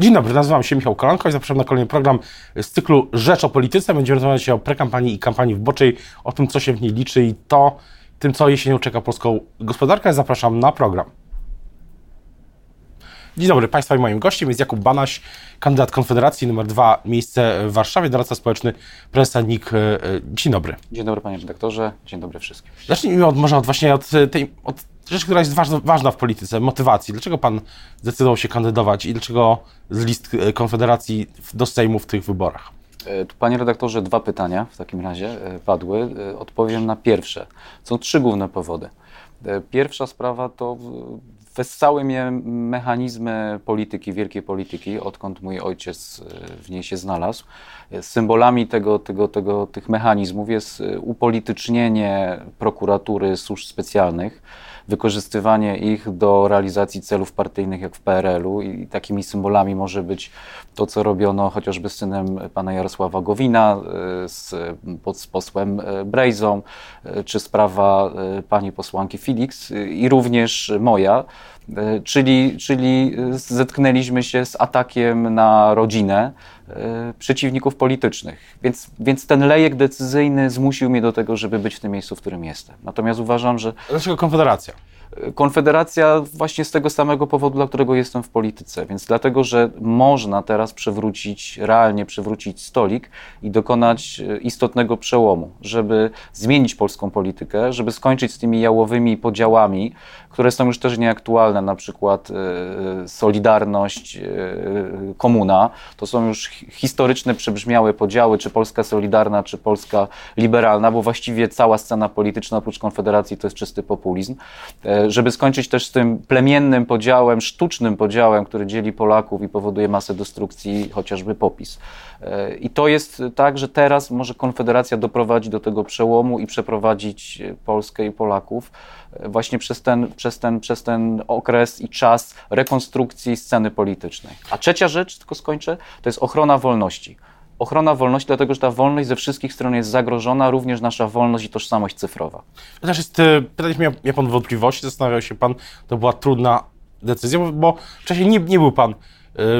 Dzień dobry, nazywam się Michał Kolanko i zapraszam na kolejny program z cyklu Rzecz o Polityce. Będziemy rozmawiać o prekampanii i kampanii wyborczej, o tym, co się w niej liczy i to, tym, co jesienią czeka polską gospodarkę. Zapraszam na program. Dzień dobry Państwa i moim gościem jest Jakub Banaś, kandydat Konfederacji numer dwa, miejsce w Warszawie, doradca społeczny prezesa NIK. Dzień dobry. Dzień dobry panie redaktorze, dzień dobry wszystkim. Zacznijmy od, może od właśnie od tej od rzeczy, która jest ważna, ważna w polityce, motywacji. Dlaczego pan zdecydował się kandydować i dlaczego z list Konfederacji do Sejmu w tych wyborach? E, Panie redaktorze, dwa pytania w takim razie e, padły. E, odpowiem na pierwsze. Są trzy główne powody. Pierwsza sprawa to wessały mnie mechanizmy polityki, wielkiej polityki, odkąd mój ojciec w niej się znalazł. Symbolami tego, tego, tego, tych mechanizmów jest upolitycznienie prokuratury służb specjalnych, wykorzystywanie ich do realizacji celów partyjnych, jak w PRL-u, i takimi symbolami może być to, co robiono chociażby z synem pana Jarosława Gowina, e, z, z posłem e, Brejzą, e, czy sprawa pani posłanki Felix i również moja, czyli, czyli zetknęliśmy się z atakiem na rodzinę przeciwników politycznych. Więc, więc ten lejek decyzyjny zmusił mnie do tego, żeby być w tym miejscu, w którym jestem. Natomiast uważam, że. Dlaczego Konfederacja? Konfederacja właśnie z tego samego powodu, dla którego jestem w polityce. Więc dlatego, że można teraz przywrócić, realnie przywrócić stolik i dokonać e, istotnego przełomu, żeby zmienić polską politykę, żeby skończyć z tymi jałowymi podziałami, które są już też nieaktualne, na przykład e, Solidarność, e, Komuna. To są już historyczne, przebrzmiałe podziały, czy Polska Solidarna, czy Polska Liberalna, bo właściwie cała scena polityczna oprócz Konfederacji to jest czysty populizm żeby skończyć też z tym plemiennym podziałem, sztucznym podziałem, który dzieli Polaków i powoduje masę destrukcji, chociażby popis. E, I to jest tak, że teraz może Konfederacja doprowadzić do tego przełomu i przeprowadzić Polskę i Polaków e, właśnie przez ten, przez ten, przez ten okres i czas rekonstrukcji sceny politycznej. A trzecia rzecz, tylko skończę, to jest ochrona wolności ochrona wolności, dlatego że ta wolność ze wszystkich stron jest zagrożona, również nasza wolność i tożsamość cyfrowa. Chociaż jest, e, pytanie, miał, miał Pan wątpliwości, zastanawiał się Pan, to była trudna decyzja, bo, bo wcześniej nie, nie był Pan e,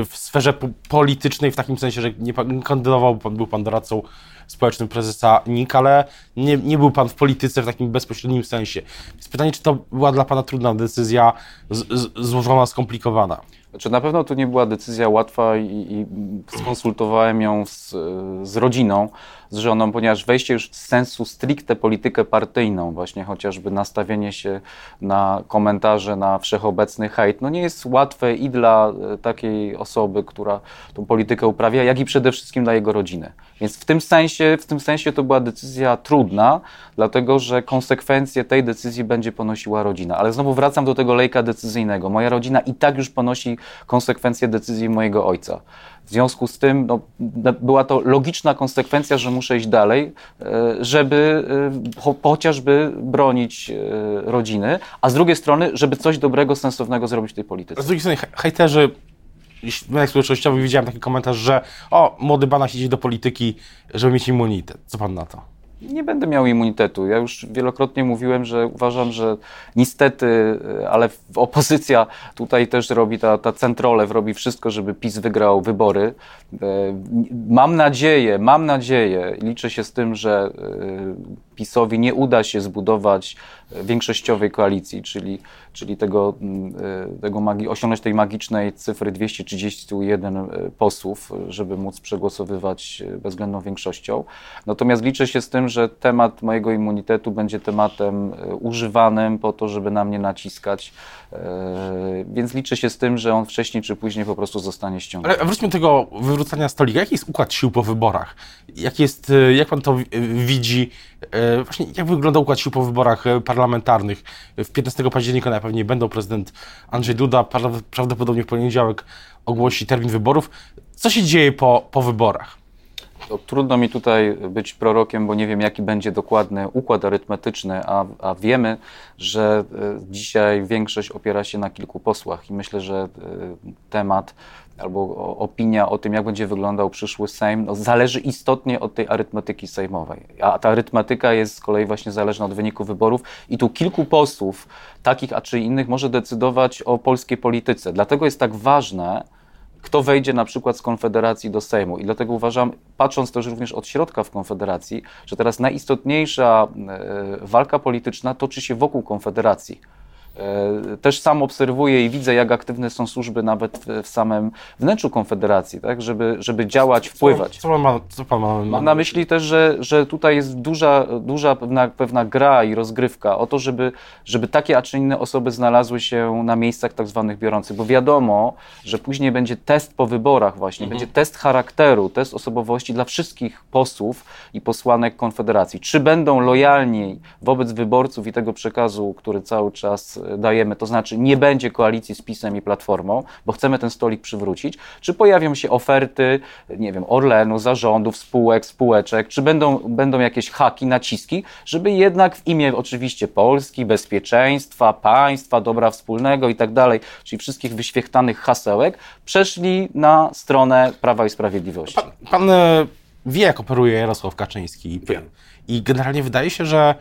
w sferze politycznej w takim sensie, że nie, nie kandydował, pan, był Pan doradcą społecznym prezesa NIK, ale nie, nie był Pan w polityce w takim bezpośrednim sensie. Więc pytanie, czy to była dla Pana trudna decyzja, z, z, złożona, skomplikowana? Znaczy, na pewno to nie była decyzja łatwa i, i skonsultowałem ją z, z rodziną z żoną, ponieważ wejście już w sensu stricte politykę partyjną, właśnie chociażby nastawienie się na komentarze, na wszechobecny hejt, no nie jest łatwe i dla e, takiej osoby, która tą politykę uprawia, jak i przede wszystkim dla jego rodziny. Więc w tym sensie, w tym sensie to była decyzja trudna, dlatego że konsekwencje tej decyzji będzie ponosiła rodzina. Ale znowu wracam do tego lejka decyzyjnego. Moja rodzina i tak już ponosi konsekwencje decyzji mojego ojca. W związku z tym no, była to logiczna konsekwencja, że muszę iść dalej, e, żeby e, chociażby bronić e, rodziny, a z drugiej strony, żeby coś dobrego, sensownego zrobić w tej polityce. Z drugiej strony, hejterzy w mediach społecznościowych widziałem taki komentarz, że o, młody bana idzie do polityki, żeby mieć immunitet. Co pan na to? Nie będę miał immunitetu. Ja już wielokrotnie mówiłem, że uważam, że niestety, e, ale opozycja tutaj też robi, ta, ta centrolew robi wszystko, żeby PiS wygrał wybory. E, mam nadzieję, mam nadzieję, liczę się z tym, że e, PiSowi nie uda się zbudować większościowej koalicji, czyli, czyli tego, mm, tego magi- osiągnąć tej magicznej cyfry 231 posłów, żeby móc przegłosowywać bezwzględną większością. Natomiast liczę się z tym, że temat mojego immunitetu będzie tematem e, używanym po to, żeby na mnie naciskać, e, więc liczę się z tym, że on wcześniej czy później po prostu zostanie ściągnięty. Ale wróćmy do tego wywrócenia stolika. Jaki jest układ sił po wyborach? Jak, jest, e, jak pan to widzi? Właśnie jak wygląda układ sił po wyborach parlamentarnych? W 15 października najpewniej będą prezydent Andrzej Duda, prawdopodobnie w poniedziałek ogłosi termin wyborów. Co się dzieje po, po wyborach? To trudno mi tutaj być prorokiem, bo nie wiem, jaki będzie dokładny układ arytmetyczny, a, a wiemy, że e, dzisiaj większość opiera się na kilku posłach i myślę, że e, temat albo opinia o tym, jak będzie wyglądał przyszły Sejm, no, zależy istotnie od tej arytmetyki sejmowej. A ta arytmetyka jest z kolei właśnie zależna od wyniku wyborów i tu kilku posłów, takich a czy innych, może decydować o polskiej polityce. Dlatego jest tak ważne, kto wejdzie na przykład z Konfederacji do Sejmu. I dlatego uważam, patrząc też również od środka w Konfederacji, że teraz najistotniejsza e, walka polityczna toczy się wokół Konfederacji. E, też sam obserwuję i widzę, jak aktywne są służby nawet w samym wnętrzu Konfederacji, tak? żeby, żeby działać, wpływać. Co pan ma, co pan ma, Mam na myśli też, że, że tutaj jest duża, duża pewna, pewna gra i rozgrywka o to, żeby, żeby takie a czy inne osoby znalazły się na miejscach tak zwanych biorących, bo wiadomo, że później będzie test po wyborach właśnie, Mhm. będzie test charakteru, test osobowości dla wszystkich posłów i posłanek Konfederacji. Czy będą lojalni wobec wyborców i tego przekazu, który cały czas dajemy, to znaczy nie będzie koalicji z PiSem i Platformą, bo chcemy ten stolik przywrócić, czy pojawią się oferty, nie wiem, Orlenu, zarządów, spółek, spółeczek, czy będą, będą jakieś haki, naciski, żeby jednak w imię oczywiście Polski, bezpieczeństwa, państwa, dobra wspólnego i tak dalej, czyli wszystkich wyświechtanych hasełek, przeszli na stronę Prawa i Sprawiedliwości. Pan, pan e, wie, jak operuje Jarosław Kaczyński. I, Wiem. I generalnie wydaje się, że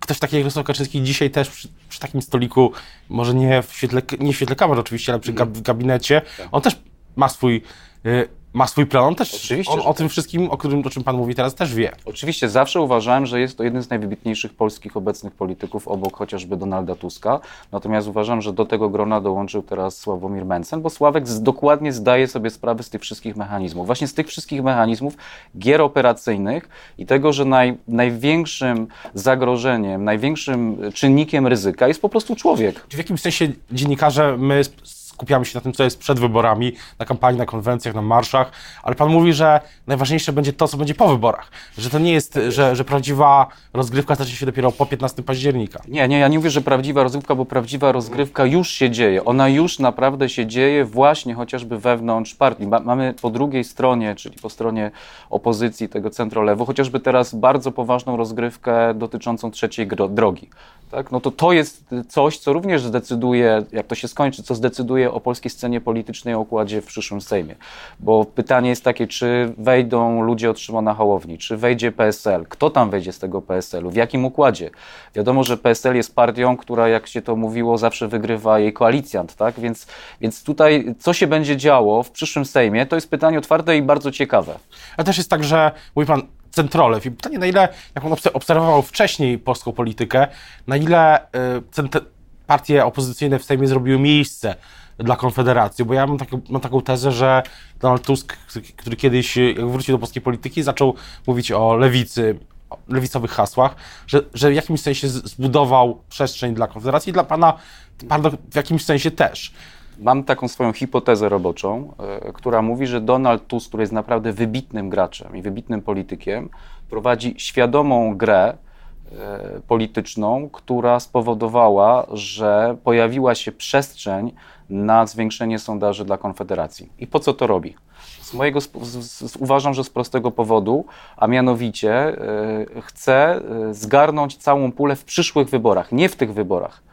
ktoś taki jak Jarosław Kaczyński dzisiaj też przy, przy takim stoliku, może nie w świetle, nie w świetle kamer oczywiście, ale przy gabinecie, Tak. on też ma swój, y, ma swój plan. On też Oczywiście, on, o tak. tym wszystkim, o, którym, o czym pan mówi teraz, też wie. Oczywiście zawsze uważałem, że jest to jeden z najwybitniejszych polskich obecnych polityków, obok chociażby Donalda Tuska. Natomiast uważam, że do tego grona dołączył teraz Sławomir Mencen, bo Sławek z, dokładnie zdaje sobie sprawę z tych wszystkich mechanizmów. Właśnie z tych wszystkich mechanizmów gier operacyjnych i tego, że naj, największym zagrożeniem, największym czynnikiem ryzyka jest po prostu człowiek. W jakimś sensie dziennikarze, my skupiamy się na tym, co jest przed wyborami, na kampanii, na konwencjach, na marszach, ale pan mówi, że najważniejsze będzie to, co będzie po wyborach. Że to nie jest, że, że prawdziwa rozgrywka zacznie się dopiero po 15 października. Nie, nie, ja nie mówię, że prawdziwa rozgrywka, bo prawdziwa rozgrywka już się dzieje. Ona już naprawdę się dzieje właśnie chociażby wewnątrz partii. Ma, mamy po drugiej stronie, czyli po stronie opozycji tego centrolewu, chociażby teraz bardzo poważną rozgrywkę dotyczącą trzeciej drogi. Tak? No to to jest coś, co również zdecyduje, jak to się skończy, co zdecyduje o polskiej scenie politycznej, o układzie w przyszłym Sejmie. Bo pytanie jest takie, czy wejdą ludzie od Szymona Hołowni, czy wejdzie PSL, kto tam wejdzie z tego PSL-u, w jakim układzie. Wiadomo, że PSL jest partią, która, jak się to mówiło, zawsze wygrywa jej koalicjant, tak? Więc, więc tutaj, co się będzie działo w przyszłym Sejmie, to jest pytanie otwarte i bardzo ciekawe. Ale też jest tak, że mówi pan centrolew i pytanie, na ile, jak obse- obserwował wcześniej polską politykę, na ile y, partie opozycyjne w Sejmie zrobiły miejsce dla Konfederacji, bo ja mam, mam taką tezę, że Donald Tusk, który kiedyś, jak wrócił do polskiej polityki, zaczął mówić o lewicy, o lewicowych hasłach, że, że w jakimś sensie zbudował przestrzeń dla Konfederacji i dla pana, w jakimś sensie też. Mam taką swoją hipotezę roboczą, e, która mówi, że Donald Tusk, który jest naprawdę wybitnym graczem i wybitnym politykiem, prowadzi świadomą grę e, polityczną, która spowodowała, że pojawiła się przestrzeń na zwiększenie sondaży dla Konfederacji. I po co to robi? Z mojego, z, z, uważam, że z prostego powodu, a mianowicie e, chce zgarnąć całą pulę w przyszłych wyborach, nie w tych wyborach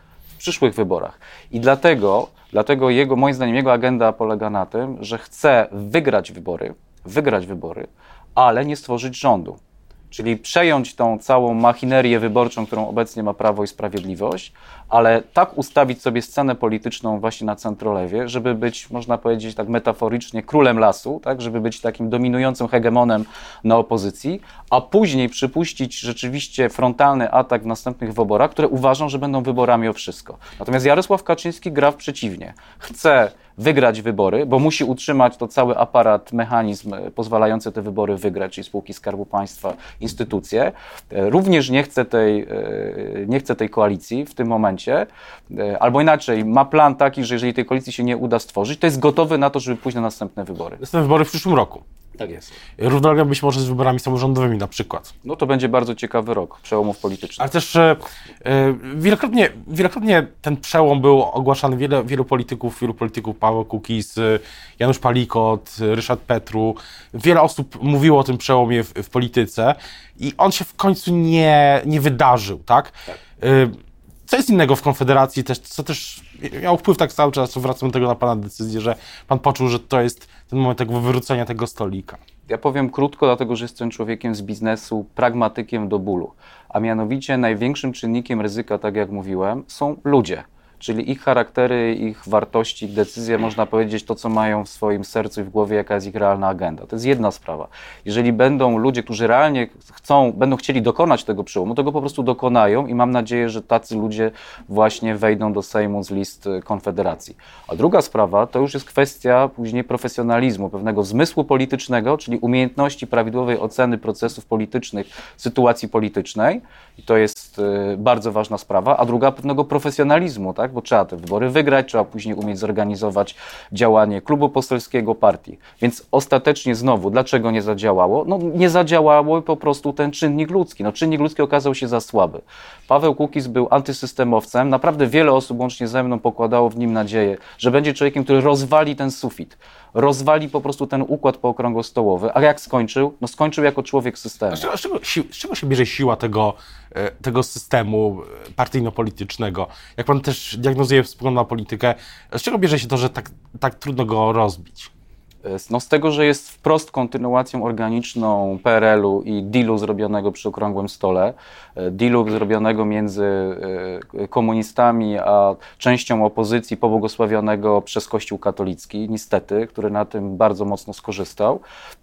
przyszłych wyborach. I dlatego, dlatego jego, moim zdaniem, jego agenda polega na tym, że chce wygrać wybory, wygrać wybory, ale nie stworzyć rządu. Czyli przejąć tą całą machinerię wyborczą, którą obecnie ma Prawo i Sprawiedliwość, ale tak ustawić sobie scenę polityczną właśnie na centrolewie, żeby być, można powiedzieć tak metaforycznie, królem lasu, tak, żeby być takim dominującym hegemonem na opozycji, a później przypuścić rzeczywiście frontalny atak w następnych wyborach, które uważam, że będą wyborami o wszystko. Natomiast Jarosław Kaczyński gra w przeciwnie. Chce wygrać wybory, bo musi utrzymać to cały aparat, mechanizm e, pozwalający te wybory wygrać, czyli spółki Skarbu Państwa, instytucje. E, Również nie chce tej, e, nie chce tej koalicji w tym momencie, albo inaczej, ma plan taki, że jeżeli tej koalicji się nie uda stworzyć, to jest gotowy na to, żeby pójść na następne wybory. Następne wybory w przyszłym roku. Tak jest. Równolegle być może z wyborami samorządowymi na przykład. No to będzie bardzo ciekawy rok przełomów politycznych. Ale też e, e, wielokrotnie, wielokrotnie ten przełom był ogłaszany. Wiele, wielu polityków, wielu polityków, Paweł Kukiz, e, Janusz Palikot, e, Ryszard Petru, wiele osób mówiło o tym przełomie w, w polityce i on się w końcu nie, nie wydarzył, tak? E, Co jest innego w Konfederacji też, co też miał wpływ tak cały czas, wracam do tego na Pana decyzję, że Pan poczuł, że to jest ten moment tego wywrócenia tego stolika. Ja powiem krótko, dlatego że jestem człowiekiem z biznesu, pragmatykiem do bólu. A mianowicie największym czynnikiem ryzyka, tak jak mówiłem, są ludzie. Czyli ich charaktery, ich wartości, ich decyzje, można powiedzieć to, co mają w swoim sercu i w głowie, jaka jest ich realna agenda. To jest jedna sprawa. Jeżeli będą ludzie, którzy realnie chcą, będą chcieli dokonać tego przełomu, to go po prostu dokonają i mam nadzieję, że tacy ludzie właśnie wejdą do Sejmu z list Konfederacji. A druga sprawa to już jest kwestia później profesjonalizmu, pewnego zmysłu politycznego, czyli umiejętności prawidłowej oceny procesów politycznych, sytuacji politycznej. I to jest y, bardzo ważna sprawa. A druga pewnego profesjonalizmu, tak? Bo trzeba te wybory wygrać, trzeba później umieć zorganizować działanie klubu poselskiego, partii. Więc ostatecznie znowu, dlaczego nie zadziałało? No nie zadziałało po prostu ten czynnik ludzki. No czynnik ludzki okazał się za słaby. Paweł Kukiz był antysystemowcem. Naprawdę wiele osób, łącznie ze mną, pokładało w nim nadzieję, że będzie człowiekiem, który rozwali ten sufit rozwali po prostu ten układ pookrągłostołowy. A jak skończył? No skończył jako człowiek systemu. Z czego, z czego, się bierze siła tego, tego systemu partyjno-politycznego? Jak pan też diagnozuje wspólną politykę, z czego bierze się to, że tak, tak trudno go rozbić? No z tego, że jest wprost kontynuacją organiczną PRL-u i dealu zrobionego przy okrągłym stole, e, dealu zrobionego między e, komunistami a częścią opozycji pobłogosławionego przez Kościół katolicki, niestety, który na tym bardzo mocno skorzystał.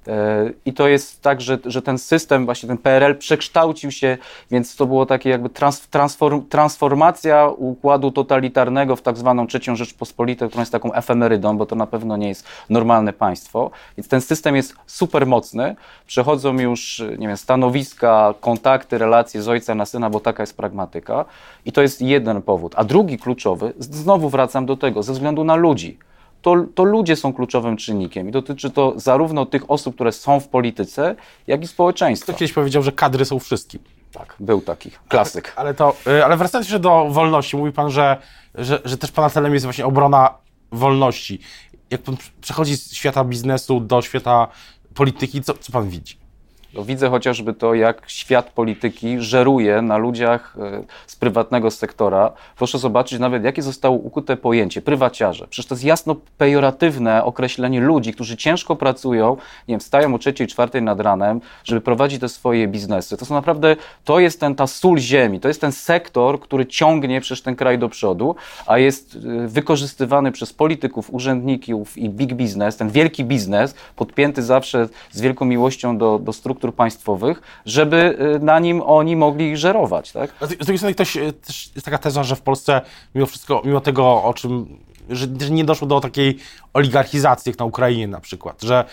E, I to jest tak, że, że ten system, właśnie ten PRL przekształcił się, więc to było takie jakby transform, transformacja układu totalitarnego w tak zwaną trzecią Rzeczpospolitą, która jest taką efemerydą, bo to na pewno nie jest normalne państwo państwo, więc ten system jest super mocny. Przechodzą już, nie wiem, stanowiska, kontakty, relacje z ojca na syna, bo taka jest pragmatyka. I to jest jeden powód. A drugi kluczowy, znowu wracam do tego, ze względu na ludzi. To, to, ludzie są kluczowym czynnikiem i dotyczy to zarówno tych osób, które są w polityce, jak i społeczeństwa. Ktoś kiedyś powiedział, że kadry są wszystkim. Tak, był taki klasyk. Ale, ale, to, y, ale wracając jeszcze do wolności, mówi pan, że, że, że też pana celem jest właśnie obrona wolności jak pan przechodzi z świata biznesu do świata polityki, co, co pan widzi? No, widzę chociażby to, jak świat polityki żeruje na ludziach e, z prywatnego sektora. Proszę zobaczyć nawet, jakie zostało ukute pojęcie prywaciarze. Przecież to jest jasno pejoratywne określenie ludzi, którzy ciężko pracują, nie wiem, wstają o trzeciej, czwartej nad ranem, żeby prowadzić te swoje biznesy. To są naprawdę, to jest ten, ta sól ziemi, to jest ten sektor, który ciągnie przecież ten kraj do przodu, a jest e, wykorzystywany przez polityków, urzędników i big business, ten wielki biznes, podpięty zawsze z wielką miłością do, do struktur struktur państwowych, żeby y, na nim oni mogli żerować. Tak? Z drugiej strony y, też jest taka teza, że w Polsce mimo wszystko, mimo tego, o czym, że nie doszło do takiej oligarchizacji jak na Ukrainie na przykład, że,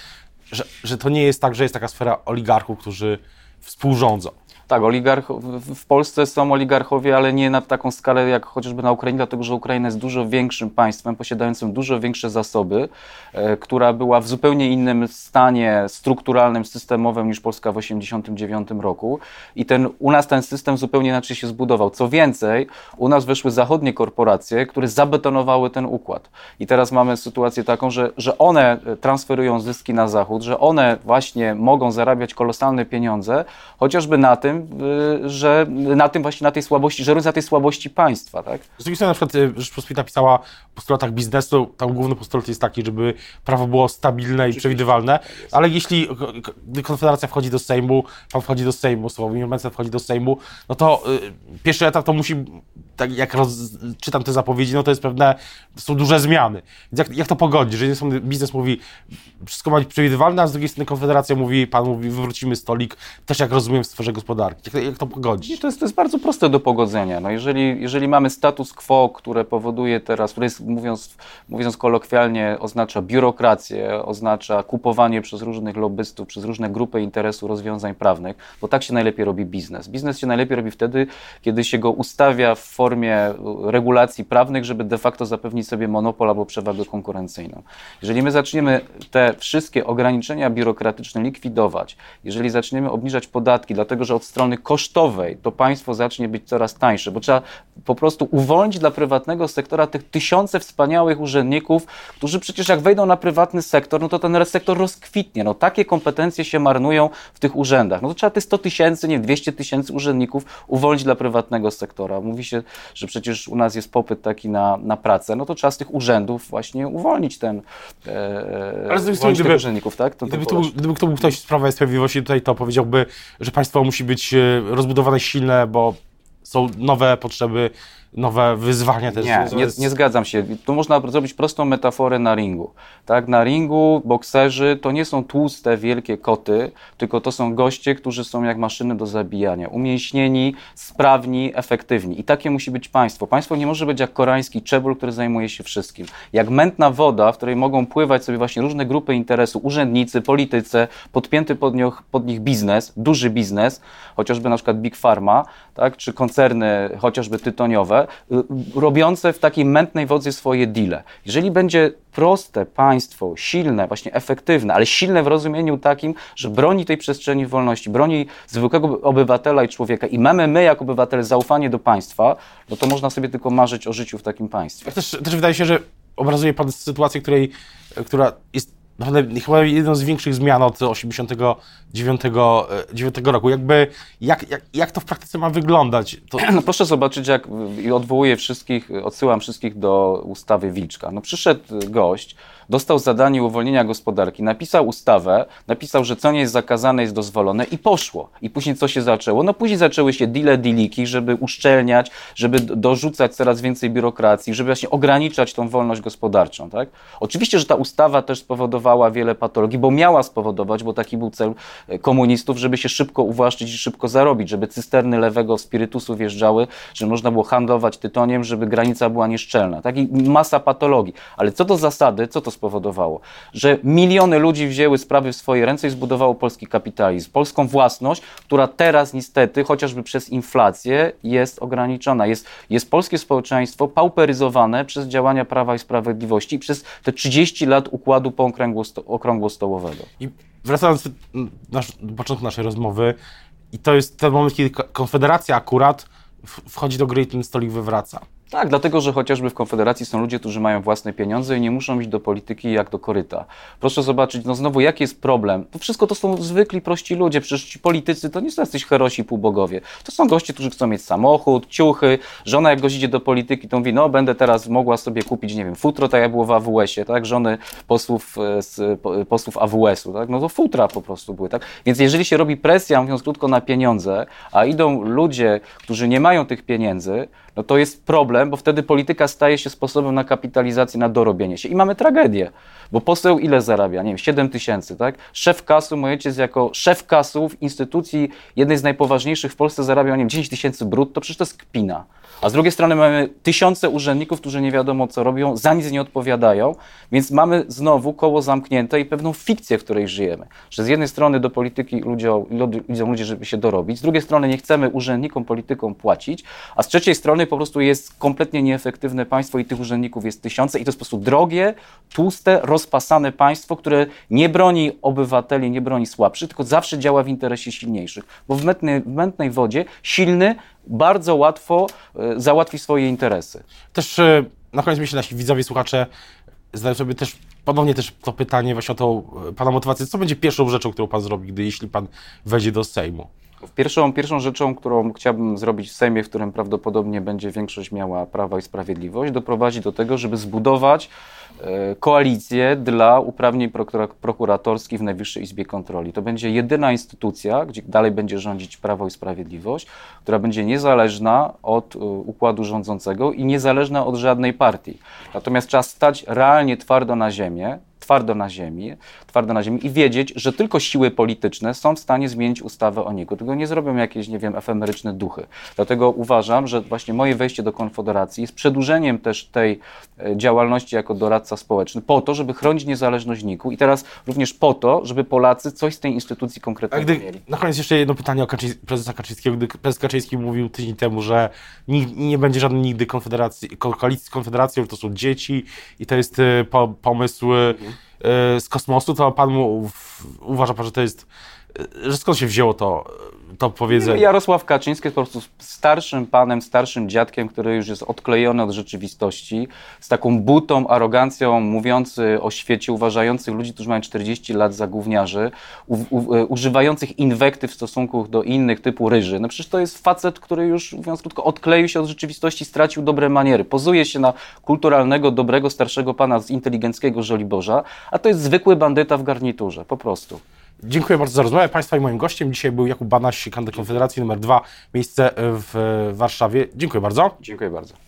że, że to nie jest tak, że jest taka sfera oligarchów, którzy współrządzą. Tak, oligarch, w Polsce są oligarchowie, ale nie na taką skalę jak chociażby na Ukrainie, dlatego że Ukraina jest dużo większym państwem, posiadającym dużo większe zasoby, e, która była w zupełnie innym stanie strukturalnym, systemowym niż Polska w 1989 roku. I ten, u nas ten system zupełnie inaczej się zbudował. Co więcej, u nas weszły zachodnie korporacje, które zabetonowały ten układ. I teraz mamy sytuację taką, że, że one transferują zyski na zachód, że one właśnie mogą zarabiać kolosalne pieniądze, chociażby na tym, Y, że na tym właśnie, na tej słabości, żerując na tej słabości państwa, tak? Z drugiej strony na przykład y, Rzeczpospolita pisała o postulatach biznesu, tam główny postulat jest taki, żeby prawo było stabilne i przewidywalne, ale jeśli Konfederacja wchodzi do Sejmu, pan wchodzi do Sejmu, Sławomir Mencen wchodzi do Sejmu, no to y, pierwszy etap to musi, tak jak roz, czytam te zapowiedzi, no to jest pewne, są duże zmiany. Więc jak, jak to pogodzić, że są, biznes mówi, wszystko ma być przewidywalne, a z drugiej strony Konfederacja mówi, pan mówi, wywrócimy stolik, też jak rozumiem w sferze gospodarki gospodarki? Jak, jak to pogodzić? To jest, to jest bardzo proste do pogodzenia. No jeżeli, jeżeli mamy status quo, które powoduje teraz, które jest, mówiąc, mówiąc kolokwialnie, oznacza biurokrację, oznacza kupowanie przez różnych lobbystów, przez różne grupy interesu rozwiązań prawnych, bo tak się najlepiej robi biznes. Biznes się najlepiej robi wtedy, kiedy się go ustawia w formie regulacji prawnych, żeby de facto zapewnić sobie monopol albo przewagę konkurencyjną. Jeżeli my zaczniemy te wszystkie ograniczenia biurokratyczne likwidować, jeżeli zaczniemy obniżać podatki, dlatego że od strony kosztowej to państwo zacznie być coraz tańsze, bo trzeba po prostu uwolnić dla prywatnego sektora tych tysiące wspaniałych urzędników, którzy przecież jak wejdą na prywatny sektor, no to ten sektor rozkwitnie. No takie kompetencje się marnują w tych urzędach. No to trzeba te 100 tysięcy, nie 200 tysięcy urzędników uwolnić dla prywatnego sektora. Mówi się, że przecież u nas jest popyt taki na, na pracę, no to trzeba z tych urzędów właśnie uwolnić ten e, Ale z drugiej strony, gdyby, urzędników, tak? Ten, gdyby, to, gdyby to był ktoś z Prawa i Sprawiedliwości tutaj, to powiedziałby, że państwo musi być e, rozbudowane, silne, bo są nowe potrzeby nowe wyzwania też. Nie, nie, nie zgadzam się. Tu można zrobić prostą metaforę na ringu. Tak, na ringu bokserzy to nie są tłuste, wielkie koty, tylko to są goście, którzy są jak maszyny do zabijania. Umięśnieni, sprawni, efektywni. I takie musi być państwo. Państwo nie może być jak koreański czebul, który zajmuje się wszystkim. Jak mętna woda, w której mogą pływać sobie właśnie różne grupy interesu, urzędnicy, politycy, podpięty pod, nich- pod nich biznes, duży biznes, chociażby na przykład Big Pharma, tak, czy koncerny chociażby tytoniowe, y, robiące w takiej mętnej wodze swoje deale. Jeżeli będzie proste państwo, silne, właśnie efektywne, ale silne w rozumieniu takim, że broni tej przestrzeni wolności, broni zwykłego obywatela i człowieka i mamy my jako obywatele zaufanie do państwa, no to można sobie tylko marzyć o życiu w takim państwie. Też, też wydaje się, że obrazuje Pan sytuację, której, która jest naprawdę chyba jedną z większych zmian od 89 9 roku. Jakby, jak, jak, jak to w praktyce ma wyglądać? To, No proszę zobaczyć, jak i odwołuję wszystkich, odsyłam wszystkich do ustawy Wilczka. No przyszedł gość, dostał zadanie uwolnienia gospodarki, napisał ustawę, napisał, że co nie jest zakazane, jest dozwolone i poszło. I później co się zaczęło? No później zaczęły się deale, diliki, żeby uszczelniać, żeby dorzucać coraz więcej biurokracji, żeby właśnie ograniczać tą wolność gospodarczą, tak? Oczywiście, że ta ustawa też spowodowała wiele patologii, bo miała spowodować, bo taki był cel e, komunistów, żeby się szybko uwłaszczyć i szybko zarobić, żeby cysterny lewego spirytusu wjeżdżały, żeby można było handlować tytoniem, żeby granica była nieszczelna, tak? I masa patologii. Ale co do zasady, co to spowodowało? Że miliony ludzi wzięły sprawy w swoje ręce i zbudowało polski kapitalizm, polską własność, która teraz niestety, chociażby przez inflację, jest ograniczona. Jest, jest polskie społeczeństwo pauperyzowane przez działania Prawa i Sprawiedliwości i przez te 30 lat układu pookrągłosto- okrągłostołowego. I wracając do nasz, do początku naszej rozmowy, i to jest ten moment, kiedy Ko- Konfederacja akurat wchodzi do gry i ten stolik wywraca. Tak, dlatego że chociażby w Konfederacji są ludzie, którzy mają własne pieniądze i nie muszą iść do polityki jak do koryta. Proszę zobaczyć, no znowu, jaki jest problem? To wszystko to są zwykli, prości ludzie. Przecież ci politycy to nie są jacyś herosi półbogowie. To są goście, którzy chcą mieć samochód, ciuchy. Żona jak gość idzie do polityki, to mówi, no będę teraz mogła sobie kupić, nie wiem, futro, tak jak było w AWS-ie, tak? Żony posłów, e, z, po- posłów AWS-u, tak? No to futra po prostu były, tak? Więc jeżeli się robi presja, mówiąc krótko, na pieniądze, a idą ludzie, którzy nie mają tych pieniędzy, no to jest problem, bo wtedy polityka staje się sposobem na kapitalizację, na dorobienie się. I mamy tragedię, bo poseł ile zarabia? Nie wiem, 7 tysięcy, tak? Szef kasu, mój ojciec jako szef kasu w instytucji jednej z najpoważniejszych w Polsce zarabia, nie wiem, 10 tysięcy brutto, przecież to jest kpina. A z drugiej strony mamy tysiące urzędników, którzy nie wiadomo co robią, za nic nie odpowiadają, więc mamy znowu koło zamknięte i pewną fikcję, w której żyjemy. Że z jednej strony do polityki ludziom, idą ludzie, żeby się dorobić, z drugiej strony nie chcemy urzędnikom, politykom płacić, a z trzeciej strony po prostu jest kompletnie nieefektywne państwo i tych urzędników jest tysiące i to jest po prostu drogie, tłuste, rozpasane państwo, które nie broni obywateli, nie broni słabszych, tylko zawsze działa w interesie silniejszych. Bo w mętnej, w mętnej wodzie silny bardzo łatwo e, załatwi swoje interesy. Też e, na koniec myślę, nasi widzowie, słuchacze zadają sobie też ponownie też to pytanie właśnie o tą e, Pana motywację. Co będzie pierwszą rzeczą, którą Pan zrobi, gdy jeśli Pan wejdzie do Sejmu? Pierwszą, pierwszą rzeczą, którą chciałbym zrobić w Sejmie, w którym prawdopodobnie będzie większość miała Prawa i Sprawiedliwość, doprowadzić do tego, żeby zbudować e, koalicję dla uprawnień prokura- prokuratorskich w Najwyższej Izbie Kontroli. To będzie jedyna instytucja, gdzie dalej będzie rządzić Prawo i Sprawiedliwość, która będzie niezależna od e, układu rządzącego i niezależna od żadnej partii. Natomiast trzeba stać realnie twardo na ziemię, twardo na ziemi, twardo na ziemi i wiedzieć, że tylko siły polityczne są w stanie zmienić ustawę o niego. Tego nie zrobią jakieś, nie wiem, efemeryczne duchy. Dlatego uważam, że właśnie moje wejście do Konfederacji jest przedłużeniem też tej e, działalności jako doradca społeczny po to, żeby chronić niezależność NIK-u i teraz również po to, żeby Polacy coś z tej instytucji A konkretnego gdy, mieli. na koniec jeszcze jedno pytanie o Kaczyńs- prezesa Kaczyńskiego. Gdy prezes Kaczyński mówił tydzień temu, że ni- nie będzie żadnej nigdy konfederacji, ko- koalicji z Konfederacją, to są dzieci i to jest e, po, pomysł e, e, z kosmosu, to Pan mu, uważa że to jest, że skąd się wzięło to, to powiedzenie? Jarosław Kaczyński jest po prostu starszym panem, starszym dziadkiem, który już jest odklejony od rzeczywistości, z taką butą, arogancją, mówiący o świecie, uważających ludzi, którzy mają 40 lat za gówniarzy, u, u, e, używających inwektyw w stosunku do innych, typu ryży. No przecież to jest facet, który już, mówiąc krótko, odkleił się od rzeczywistości, stracił dobre maniery. Pozuje się na kulturalnego, dobrego, starszego pana z inteligenckiego Żoliborza, a to jest zwykły bandyta w garniturze, po prostu. Dziękuję bardzo za rozmowę Państwa i moim gościem dzisiaj był Jakub Banaś, kandydat Konfederacji numer 2, miejsce w Warszawie. Dziękuję bardzo. Dziękuję bardzo.